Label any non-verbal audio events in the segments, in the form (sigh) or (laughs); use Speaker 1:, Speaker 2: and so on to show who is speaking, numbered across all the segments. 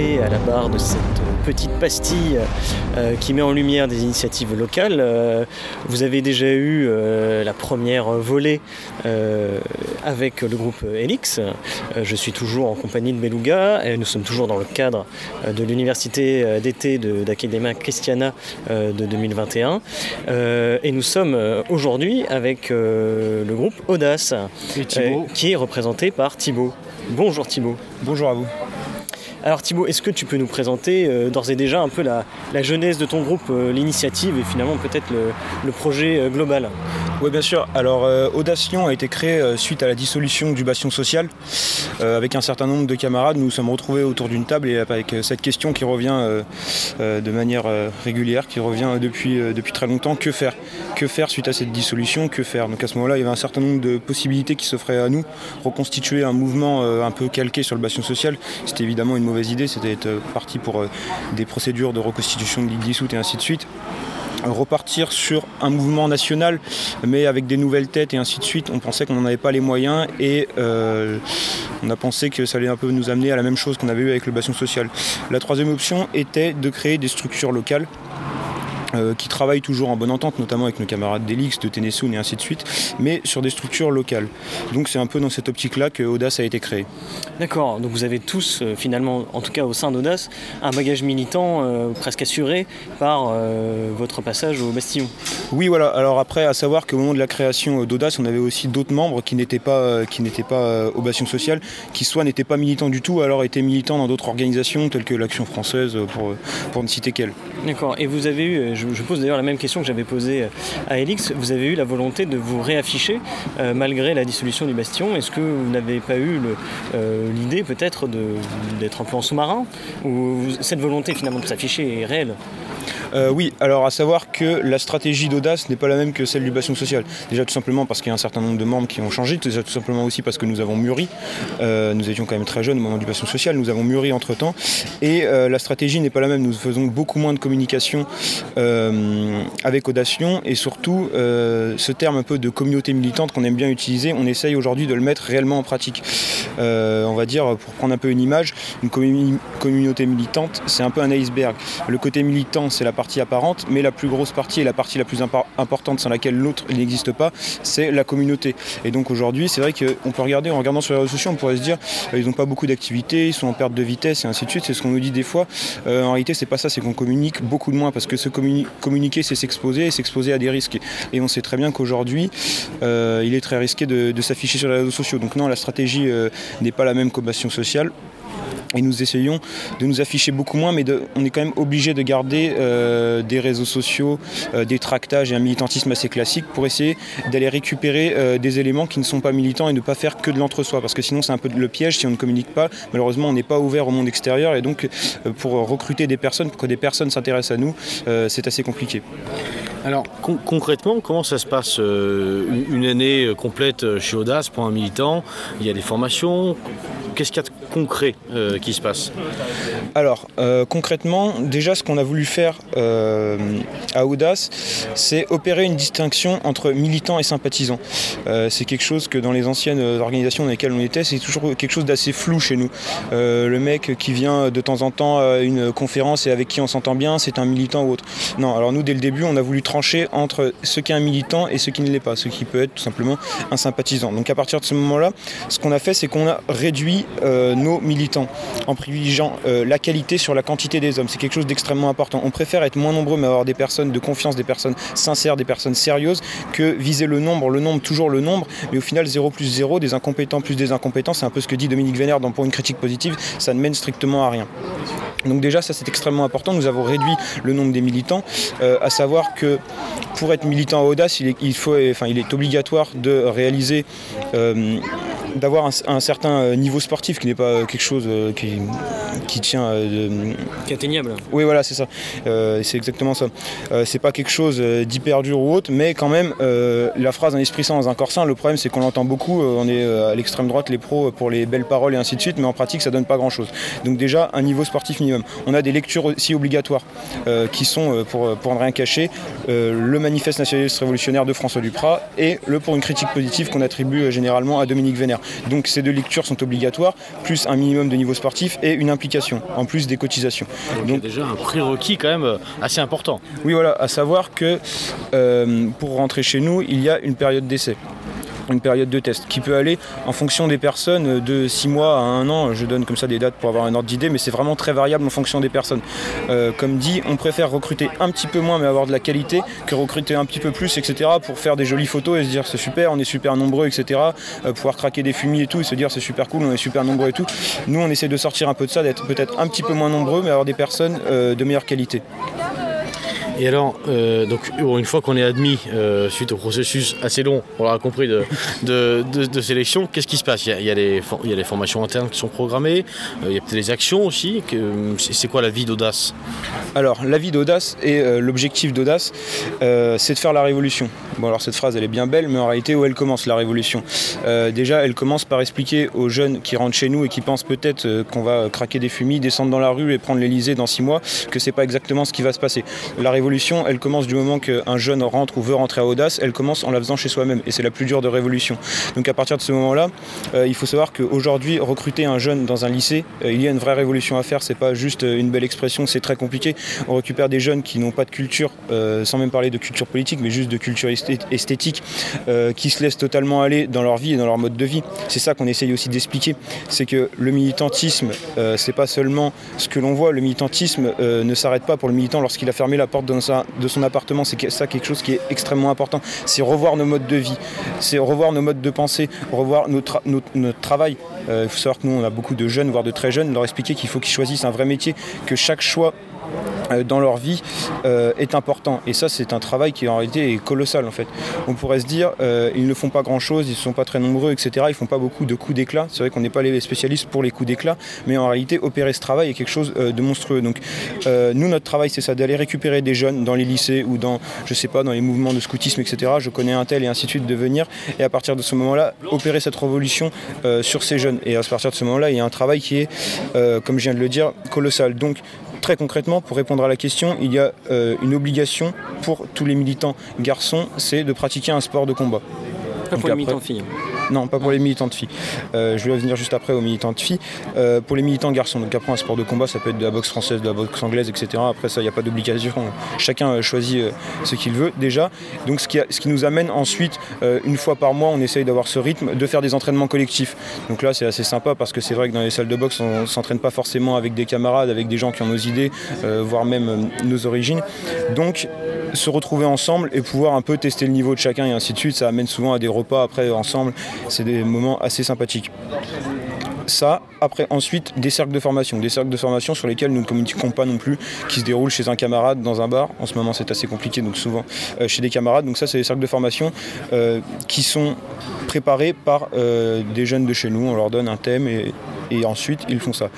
Speaker 1: À la barre de cette petite pastille euh, qui met en lumière des initiatives locales. Euh, vous avez déjà eu euh, la première volée avec le groupe Elix. je suis toujours en compagnie de Beluga et nous sommes toujours dans le cadre de l'université d'été d'Academia Christiana de 2021. et nous sommes aujourd'hui avec le groupe Audace qui est représenté par Thibaut. Bonjour Thibaut.
Speaker 2: Bonjour à vous.
Speaker 1: Alors Thibaut, est-ce que tu peux nous présenter euh, d'ores et déjà un peu la, jeunesse de ton groupe, euh, l'initiative et finalement peut-être le, projet euh, global?
Speaker 2: Oui bien sûr. Alors Audation a été créé suite à la dissolution du Bastion Social. avec un certain nombre de camarades, nous nous sommes retrouvés autour d'une table et avec cette question qui revient de manière régulière, qui revient depuis, depuis très longtemps, que faire? Que faire suite à cette dissolution? Que faire? Donc à ce moment-là, il y avait un certain nombre de possibilités qui s'offraient à nous. Reconstituer un mouvement un peu calqué sur le Bastion Social, c'était évidemment une mauvaise idée, c'était parti pour euh, des procédures de reconstitution de ligue dissoute et ainsi de suite repartir sur un mouvement national mais avec des nouvelles têtes et ainsi de suite. On pensait qu'on n'en avait pas les moyens et euh, on a pensé que ça allait un peu nous amener à la même chose qu'on avait eu avec le bastion social. La troisième option était de créer des structures locales euh, qui travaillent toujours en bonne entente, notamment avec nos camarades d'Elix, de Tennessoon et ainsi de suite, mais sur des structures locales. Donc c'est un peu dans cette optique-là que Audace a été créé.
Speaker 1: D'accord, donc vous avez tous, euh, finalement, en tout cas au sein d'Audace, un bagage militant euh, presque assuré par votre passage au Bastillon.
Speaker 2: Oui, voilà. Alors après, à savoir qu'au moment de la création d'Audace, on avait aussi d'autres membres qui n'étaient pas, qui n'étaient pas au Bastion social, qui soit n'étaient pas militants du tout, alors étaient militants dans d'autres organisations telles que l'Action française, pour, pour ne citer qu'elle.
Speaker 1: D'accord, et vous avez eu, je, pose d'ailleurs la même question que j'avais posée à Elix. Vous avez eu la volonté de vous réafficher euh, malgré la dissolution du Bastion. Est-ce que vous n'avez pas eu euh, l'idée peut-être d'être un en sous-marin? Ou cette volonté finalement de s'afficher est réelle?
Speaker 2: Euh, oui, alors à savoir que la stratégie d'audace n'est pas la même que celle du bastion social. Déjà tout simplement parce qu'il y a un certain nombre de membres qui ont changé, déjà tout simplement aussi parce que nous avons mûri. Euh, nous étions quand même très jeunes au moment du bastion social, nous avons mûri entre temps. Et euh, la stratégie n'est pas la même. Nous faisons beaucoup moins de communication avec Audation et surtout ce terme un peu de communauté militante qu'on aime bien utiliser, on essaye aujourd'hui de le mettre réellement en pratique. on va dire, pour prendre un peu une image, une communauté militante, c'est un peu un iceberg. Le côté militant, c'est la partie apparente, mais la plus grosse partie et la partie la plus importante sans laquelle l'autre n'existe pas, c'est la communauté. Et donc aujourd'hui, c'est vrai qu'on peut regarder, en regardant sur les réseaux sociaux, on pourrait se dire, euh, ils n'ont pas beaucoup d'activités, ils sont en perte de vitesse et ainsi de suite. C'est ce qu'on nous dit des fois. Euh, en réalité, c'est pas ça, c'est qu'on communique beaucoup de moins parce que se communiquer, c'est s'exposer et s'exposer à des risques. Et on sait très bien qu'aujourd'hui, euh, il est très risqué de, s'afficher sur les réseaux sociaux. Donc non, la stratégie n'est pas la même qu'Obation sociale et nous essayons de nous afficher beaucoup moins, mais on est quand même obligé de garder euh, des réseaux sociaux, euh, des tractages et un militantisme assez classique pour essayer d'aller récupérer euh, des éléments qui ne sont pas militants et ne pas faire que de l'entre-soi. Parce que sinon, c'est un peu le piège si on ne communique pas. Malheureusement, on n'est pas ouvert au monde extérieur et donc pour recruter des personnes, pour que des personnes s'intéressent à nous, c'est assez compliqué.
Speaker 3: Alors concrètement, comment ça se passe une année complète chez Audace pour un militant? Il y a des formations? Qu'est-ce qu'il y a de concret euh, qui se passe
Speaker 2: Alors, euh, concrètement, déjà, ce qu'on a voulu faire euh, à Audace, c'est opérer une distinction entre militants et sympathisants. c'est quelque chose que dans les anciennes organisations dans lesquelles on était, c'est toujours quelque chose d'assez flou chez nous. le mec qui vient de temps en temps à une conférence et avec qui on s'entend bien, c'est un militant ou autre. Non, alors nous, dès le début, on a voulu trancher entre ce qui est un militant et ce qui ne l'est pas, ce qui peut être tout simplement un sympathisant. Donc à partir de ce moment-là, ce qu'on a fait, c'est qu'on a réduit nos militants en privilégiant euh, la qualité sur la quantité des hommes. C'est quelque chose d'extrêmement important. On préfère être moins nombreux mais avoir des personnes de confiance, des personnes sincères, des personnes sérieuses que viser le nombre, le nombre, toujours le nombre, mais au final 0 plus 0, des incompétents plus des incompétents, c'est un peu ce que dit Dominique Vénère dans Pour une critique positive, ça ne mène strictement à rien. Donc déjà ça c'est extrêmement important, nous avons réduit le nombre des militants, euh, à savoir que pour être militant à audace, il est, faut, enfin, il est obligatoire de réaliser d'avoir un, certain euh, niveau sportif qui n'est pas euh, quelque chose euh, qui, qui tient.
Speaker 1: qui est atteignable.
Speaker 2: Oui, voilà, c'est ça. c'est exactement ça. c'est pas quelque chose d'hyper dur ou autre, mais quand même, la phrase un esprit sain dans un corps sain, le problème c'est qu'on l'entend beaucoup. on est à l'extrême droite, les pros, pour les belles paroles et ainsi de suite, mais en pratique, ça donne pas grand chose. Donc, déjà, un niveau sportif minimum. On a des lectures aussi obligatoires qui sont, pour, pour ne rien cacher, le manifeste nationaliste révolutionnaire de François Duprat et le pour une critique positive qu'on attribue généralement à Dominique Vénère. Donc ces deux lectures sont obligatoires, plus un minimum de niveau sportif et une implication, en plus des cotisations.
Speaker 3: Donc, déjà un prérequis quand même assez important.
Speaker 2: Oui voilà, à savoir que pour rentrer chez nous, il y a une période d'essai une période de test qui peut aller en fonction des personnes de 6 mois à 1 an. Je donne comme ça des dates pour avoir un ordre d'idée, mais c'est vraiment très variable en fonction des personnes. Euh, comme dit, on préfère recruter un petit peu moins mais avoir de la qualité que recruter un petit peu plus, etc. pour faire des jolies photos et se dire c'est super, on est super nombreux, etc. Euh, pouvoir craquer des fumis et tout et se dire c'est super cool, on est super nombreux et tout. Nous, on essaie de sortir un peu de ça, d'être peut-être un petit peu moins nombreux mais avoir des personnes euh, de meilleure qualité.
Speaker 3: Et alors, euh, donc, une fois qu'on est admis euh, suite au processus assez long, on l'aura compris, de, sélection, qu'est-ce qui se passe? Il y, a, les, formations internes qui sont programmées, euh, il y a peut-être des actions aussi. C'est quoi la vie d'Audace?
Speaker 2: Alors, la vie d'Audace et l'objectif d'Audace, c'est de faire la révolution. Bon, alors cette phrase, elle est bien belle, mais en réalité, où elle commence la révolution? Déjà, elle commence par expliquer aux jeunes qui rentrent chez nous et qui pensent peut-être qu'on va craquer des fumis, descendre dans la rue et prendre l'Elysée dans six mois, que c'est pas exactement ce qui va se passer. La révolution elle commence du moment qu'un jeune rentre ou veut rentrer à Audace, elle commence en la faisant chez soi-même. Et c'est la plus dure de révolution. Donc à partir de ce moment-là, euh, il faut savoir qu'aujourd'hui, recruter un jeune dans un lycée, euh, il y a une vraie révolution à faire. C'est pas juste euh, une belle expression, c'est très compliqué. On récupère des jeunes qui n'ont pas de culture, sans même parler de culture politique, mais juste de culture esthétique, qui se laissent totalement aller dans leur vie et dans leur mode de vie. C'est ça qu'on essaye aussi d'expliquer. C'est que le militantisme, c'est pas seulement ce que l'on voit. Le militantisme ne s'arrête pas pour le militant lorsqu'il a fermé la porte de son appartement. C'est ça quelque chose qui est extrêmement important. C'est revoir nos modes de vie, c'est revoir nos modes de pensée, revoir notre, travail. Euh, il faut savoir que nous, on a beaucoup de jeunes, voire de très jeunes, leur expliquer qu'il faut qu'ils choisissent un vrai métier, que chaque choix dans leur vie euh, est important. Et ça, c'est un travail qui en réalité est colossal en fait. On pourrait se dire, euh, ils ne font pas grand-chose, ils ne sont pas très nombreux, etc. Ils font pas beaucoup de coups d'éclat. C'est vrai qu'on n'est pas les spécialistes pour les coups d'éclat, mais en réalité, opérer ce travail est quelque chose de monstrueux. Donc, nous, notre travail, c'est ça, d'aller récupérer des jeunes dans les lycées ou dans, je sais pas, dans les mouvements de scoutisme, etc. Je connais un tel et ainsi de suite de venir. Et à partir de ce moment-là, opérer cette révolution sur ces jeunes. Et à partir de ce moment-là, il y a un travail qui est, comme je viens de le dire, colossal. Donc, Très concrètement, pour répondre à la question, il y a euh, une obligation pour tous les militants garçons, c'est de pratiquer un sport de combat.
Speaker 1: Pas pour les militants filles.
Speaker 2: Non, pas pour les militants de filles. Euh, je vais revenir juste après aux militants de filles. Euh, pour les militants garçons, donc après un sport de combat, ça peut être de la boxe française, de la boxe anglaise, etc. Après ça, il n'y a pas d'obligation. Chacun euh, choisit ce qu'il veut déjà. Donc ce qui, ce qui, nous amène ensuite, une fois par mois, on essaye d'avoir ce rythme, de faire des entraînements collectifs. Donc là, c'est assez sympa parce que c'est vrai que dans les salles de boxe, on ne s'entraîne pas forcément avec des camarades, avec des gens qui ont nos idées, voire même nos origines. Donc se retrouver ensemble et pouvoir un peu tester le niveau de chacun et ainsi de suite, ça amène souvent à des repas après ensemble c'est des moments assez sympathiques. Ça, après ensuite des cercles de formation, des cercles de formation sur lesquels nous ne communiquons pas non plus, qui se déroulent chez un camarade dans un bar. En ce moment c'est assez compliqué, donc souvent euh, chez des camarades. Donc ça c'est des cercles de formation euh, qui sont préparés par euh, des jeunes de chez nous. On leur donne un thème et et ensuite ils font ça.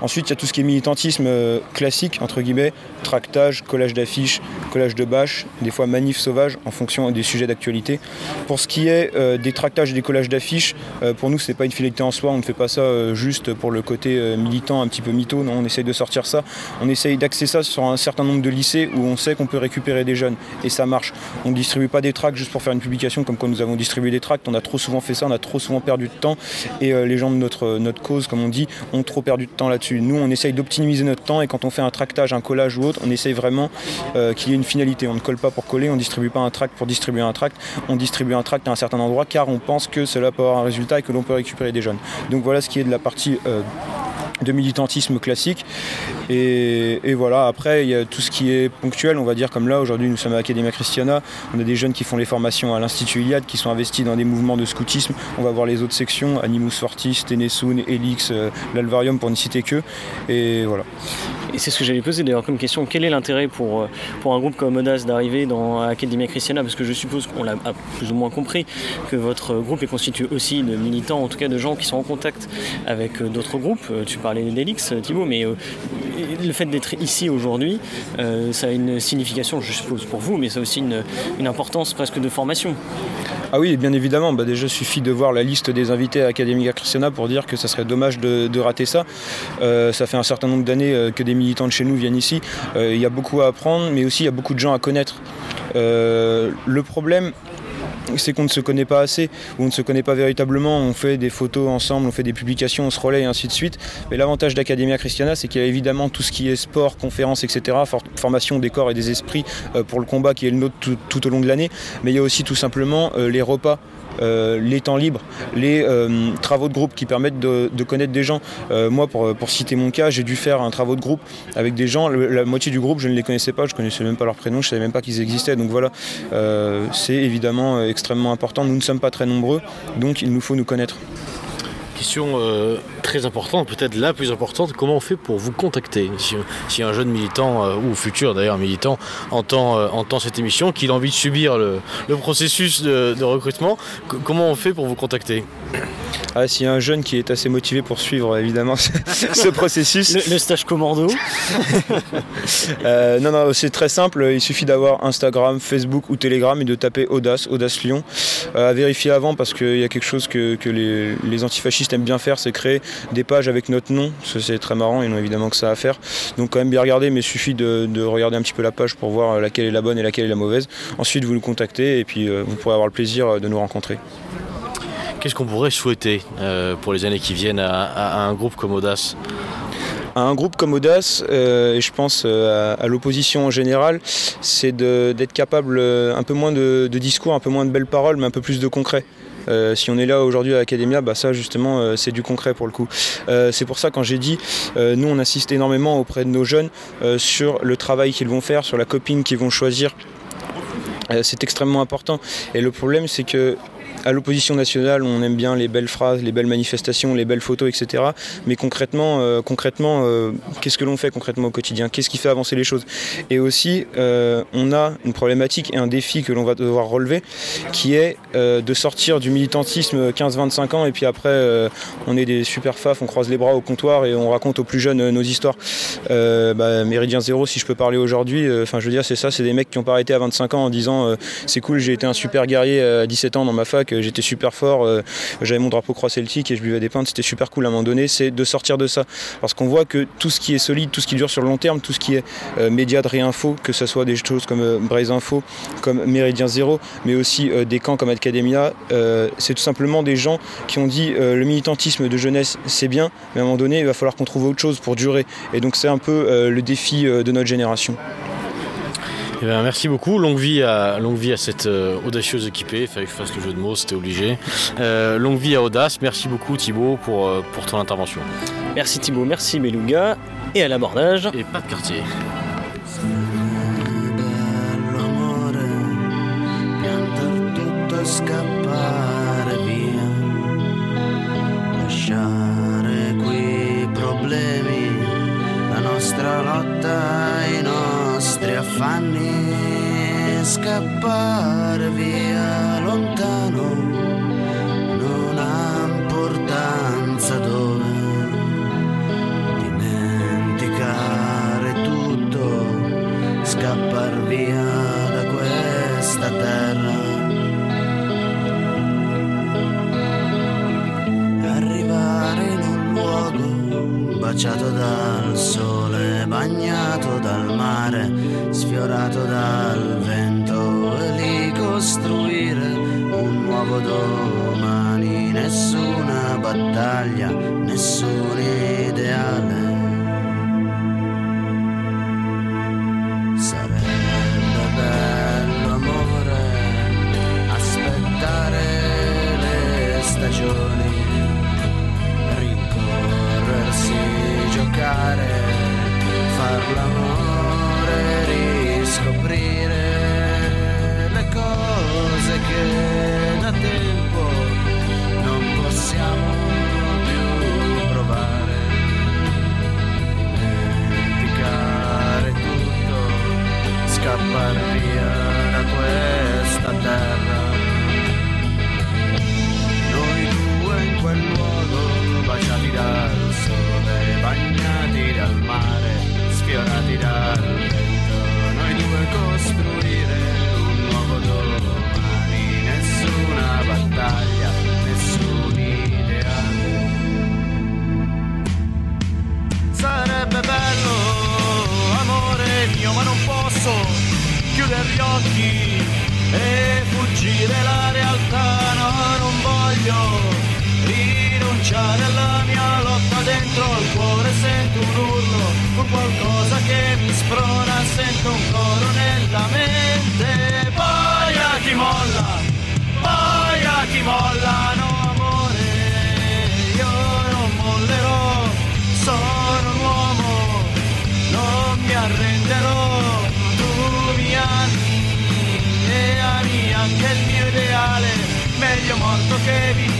Speaker 2: Ensuite il y a tout ce qui est militantisme euh, classique, entre guillemets, tractage, collage d'affiches, collage de bâches, des fois manif sauvage en fonction des sujets d'actualité. Pour ce qui est euh, des tractages et des collages d'affiches, euh, pour nous c'est pas une finalité en soi, on ne fait pas ça juste pour le côté militant un petit peu mytho, non, on essaye de sortir ça, on essaye d'axer ça sur un certain nombre de lycées où on sait qu'on peut récupérer des jeunes et ça marche. On ne distribue pas des tracts juste pour faire une publication comme quand nous avons distribué des tracts, on a trop souvent fait ça, on a trop souvent perdu de temps et les gens de notre, notre cause, comme on dit, ont trop perdu de temps là-dessus. Nous, on essaye d'optimiser notre temps et quand on fait un tractage, un collage ou autre, on essaye vraiment euh, qu'il y ait une finalité. On ne colle pas pour coller, on ne distribue pas un tract pour distribuer un tract, on distribue un tract à un certain endroit car on pense que cela peut avoir un résultat et que l'on peut récupérer des jeunes. Donc voilà ce qui est de la partie euh, de militantisme classique. Et, voilà, après, il y a tout ce qui est ponctuel, on va dire, comme là, aujourd'hui, nous sommes à l'Académie Christiana, on a des jeunes qui font les formations à l'Institut Iliade, qui sont investis dans des mouvements de scoutisme. On va voir les autres sections, Animus Fortis, Ténésoun, Elix, euh, l'Alvarium, pour ne citer que. Et voilà.
Speaker 1: Et c'est ce que j'allais poser d'ailleurs comme question. Quel est l'intérêt pour, euh, pour un groupe comme Audace d'arriver dans l'Académie Christiana? Parce que je suppose qu'on l'a plus ou moins compris, que votre groupe est constitué aussi de militants, en tout cas de gens qui sont en contact avec euh, d'autres groupes. Tu parlais d'Elix, Thibault, mais le fait d'être ici aujourd'hui, euh, ça a une signification, je suppose, pour vous, mais ça a aussi une, importance presque de formation.
Speaker 2: Ah oui, bien évidemment. Bah déjà, suffit de voir la liste des invités à Académie Christiana pour dire que ça serait dommage de, rater ça. Euh, ça fait un certain nombre d'années euh, que des militants de chez nous viennent ici. Il y a beaucoup à apprendre, mais aussi il y a beaucoup de gens à connaître. le problème, c'est qu'on ne se connaît pas assez, ou on ne se connaît pas véritablement. On fait des photos ensemble, on fait des publications, on se relaie et ainsi de suite. Mais l'avantage d'Academia Christiana, c'est qu'il y a évidemment tout ce qui est sport, conférences, etc., formation des corps et des esprits euh, pour le combat qui est le nôtre tout, au long de l'année. Mais il y a aussi tout simplement euh, les repas les temps libres, les euh, travaux de groupe qui permettent de, connaître des gens. Euh, moi, pour, citer mon cas, j'ai dû faire un travaux de groupe avec des gens. la moitié du groupe, je ne les connaissais pas, je ne connaissais même pas leur prénom, je ne savais même pas qu'ils existaient. Donc voilà, c'est évidemment extrêmement important. Nous ne sommes pas très nombreux, donc il nous faut nous connaître
Speaker 3: question euh, très importante, peut-être la plus importante, comment on fait pour vous contacter si, un jeune militant, euh, ou futur d'ailleurs militant, entend, euh, entend cette émission, qu'il a envie de subir le, processus de, recrutement, comment on fait pour vous contacter?
Speaker 2: Ah, S'il y a un jeune qui est assez motivé pour suivre évidemment (laughs) ce processus.
Speaker 1: Le, stage commando (laughs)
Speaker 2: Non, non, c'est très simple, il suffit d'avoir Instagram, Facebook ou Telegram et de taper Audace, Audace Lyon. à vérifier avant parce qu'il y a quelque chose que, les, les antifascistes aime bien faire, c'est créer des pages avec notre nom. C'est très marrant, ils ont évidemment que ça à faire. Donc quand même bien regarder, mais il suffit de, regarder un petit peu la page pour voir laquelle est la bonne et laquelle est la mauvaise. Ensuite, vous nous contactez et puis euh, vous pourrez avoir le plaisir euh, de nous rencontrer.
Speaker 3: Qu'est-ce qu'on pourrait souhaiter euh, pour les années qui viennent à, un groupe comme Audace?
Speaker 2: À un groupe comme Audace, et je pense à, l'opposition en général, c'est d'être capable un peu moins de, de, discours, un peu moins de belles paroles, mais un peu plus de concret. Euh, si on est là aujourd'hui à l'Academia, bah ça justement euh, c'est du concret pour le coup. Euh, c'est pour ça quand j'ai dit, nous on assiste énormément auprès de nos jeunes sur le travail qu'ils vont faire, sur la copine qu'ils vont choisir. c'est extrêmement important. Et le problème c'est que à l'opposition nationale, on aime bien les belles phrases, les belles manifestations, les belles photos, etc. Mais concrètement, euh, concrètement euh, qu'est-ce que l'on fait concrètement au quotidien? Qu'est-ce qui fait avancer les choses? Et aussi, euh, on a une problématique et un défi que l'on va devoir relever, qui est de sortir du militantisme 15-25 ans et puis après, on est des super faf, on croise les bras au comptoir et on raconte aux plus jeunes nos histoires. Bah, Méridien Zéro, si je peux parler aujourd'hui, enfin je veux dire, c'est ça, c'est des mecs qui ont pas arrêté à 25 ans en disant c'est cool, j'ai été un super guerrier à 17 ans dans ma fac j'étais super fort, euh, j'avais mon drapeau croix celtique et je buvais des pintes, c'était super cool à un moment donné, c'est de sortir de ça. Parce qu'on voit que tout ce qui est solide, tout ce qui dure sur le long terme, tout ce qui est euh, média de réinfo, que ce soit des choses comme euh, Braise Info, comme Méridien Zéro, mais aussi des camps comme Academia, c'est tout simplement des gens qui ont dit le militantisme de jeunesse c'est bien, mais à un moment donné il va falloir qu'on trouve autre chose pour durer. Et donc c'est un peu le défi de notre génération.
Speaker 3: Eh ben, merci beaucoup. Longue vie à, longue vie à cette euh, audacieuse équipée. Il fallait que je fasse le jeu de mots, c'était obligé. Euh, longue vie à Audace. Merci beaucoup Thibaut pour, euh, pour ton intervention.
Speaker 1: Merci Thibaut, merci Beluga. Et à l'abordage.
Speaker 3: Et pas de quartier.
Speaker 4: Affanni scappare via lontano baciato dal sole bagnato dal mare sfiorato dal vento e lì costruire un nuovo domani, nessuna battaglia, nessun ideale. Sarebbe bello amore aspettare le stagioni, flower.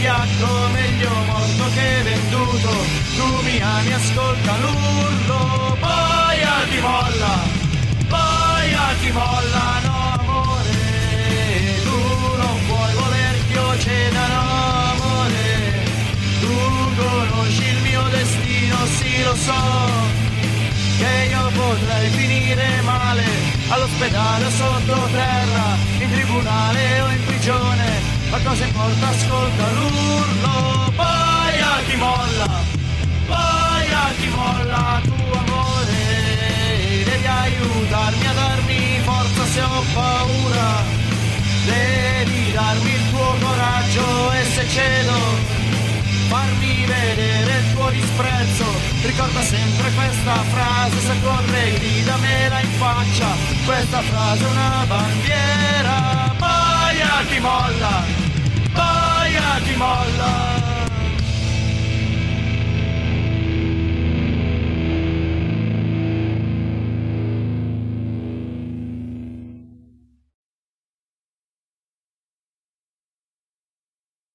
Speaker 4: Vigliacco, meglio morto che venduto, tu mi ami, ascolta l'urlo, poi a chi molla, poi a chi molla, no amore, tu non puoi voler che io ceda, no amore, tu conosci il mio destino, sì lo so che io potrei finire male all'ospedale o sottoterra, in tribunale o in prigione ma cosa importa, ascolta l'urlo, poi a chi molla, poi a chi molla, tu amore, devi aiutarmi a darmi forza se ho paura, devi darmi il tuo coraggio e se cedo, farmi vedere il tuo disprezzo. Ricorda sempre questa frase se correvi damela in faccia. Questa frase è una bandiera. Poi a molla. my love.